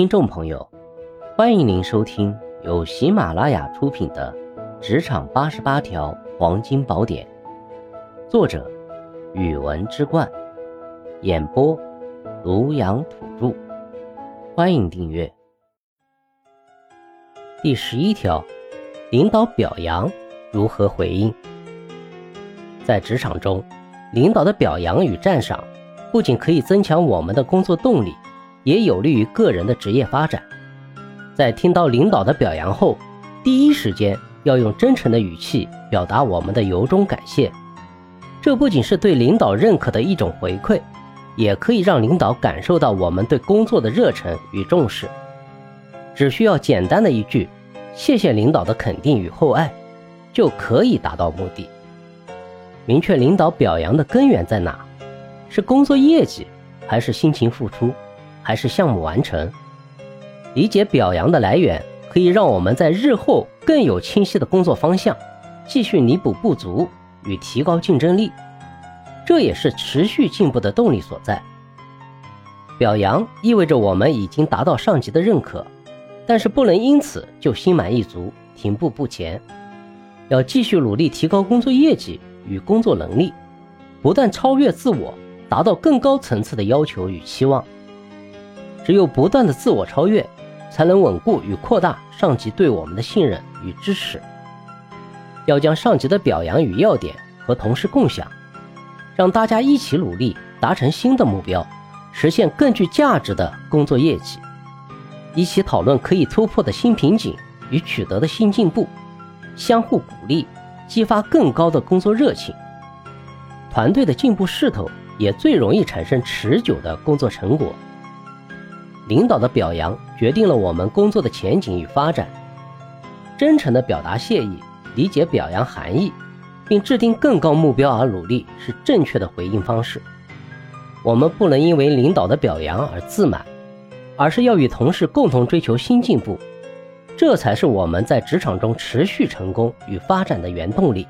听众朋友，欢迎您收听由喜马拉雅出品的《职场八十八条黄金宝典》，作者：语文之冠，演播：庐阳土著。欢迎订阅。第十一条，领导表扬如何回应？在职场中，领导的表扬与赞赏，不仅可以增强我们的工作动力。也有利于个人的职业发展。在听到领导的表扬后，第一时间要用真诚的语气表达我们的由衷感谢。这不仅是对领导认可的一种回馈，也可以让领导感受到我们对工作的热忱与重视。只需要简单的一句“谢谢领导的肯定与厚爱”，就可以达到目的。明确领导表扬的根源在哪，是工作业绩，还是辛勤付出？还是项目完成，理解表扬的来源，可以让我们在日后更有清晰的工作方向，继续弥补不足与提高竞争力，这也是持续进步的动力所在。表扬意味着我们已经达到上级的认可，但是不能因此就心满意足、停步不前，要继续努力提高工作业绩与工作能力，不断超越自我，达到更高层次的要求与期望。只有不断的自我超越，才能稳固与扩大上级对我们的信任与支持。要将上级的表扬与要点和同事共享，让大家一起努力，达成新的目标，实现更具价值的工作业绩。一起讨论可以突破的新瓶颈与取得的新进步，相互鼓励，激发更高的工作热情。团队的进步势头也最容易产生持久的工作成果。领导的表扬决定了我们工作的前景与发展。真诚地表达谢意，理解表扬含义，并制定更高目标而努力，是正确的回应方式。我们不能因为领导的表扬而自满，而是要与同事共同追求新进步，这才是我们在职场中持续成功与发展的原动力。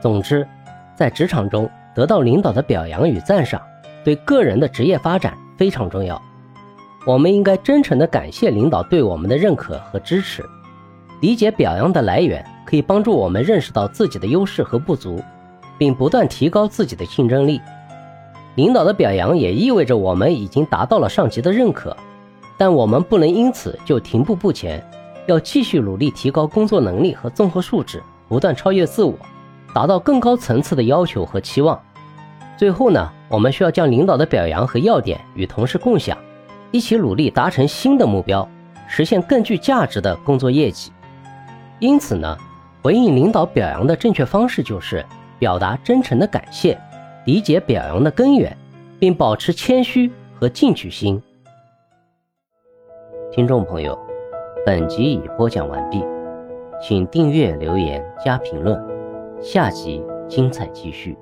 总之，在职场中得到领导的表扬与赞赏，对个人的职业发展非常重要。我们应该真诚地感谢领导对我们的认可和支持，理解表扬的来源，可以帮助我们认识到自己的优势和不足，并不断提高自己的竞争力。领导的表扬也意味着我们已经达到了上级的认可，但我们不能因此就停步不前，要继续努力提高工作能力和综合素质，不断超越自我，达到更高层次的要求和期望。最后呢，我们需要将领导的表扬和要点与同事共享。一起努力达成新的目标，实现更具价值的工作业绩。因此呢，回应领导表扬的正确方式就是表达真诚的感谢，理解表扬的根源，并保持谦虚和进取心。听众朋友，本集已播讲完毕，请订阅、留言、加评论，下集精彩继续。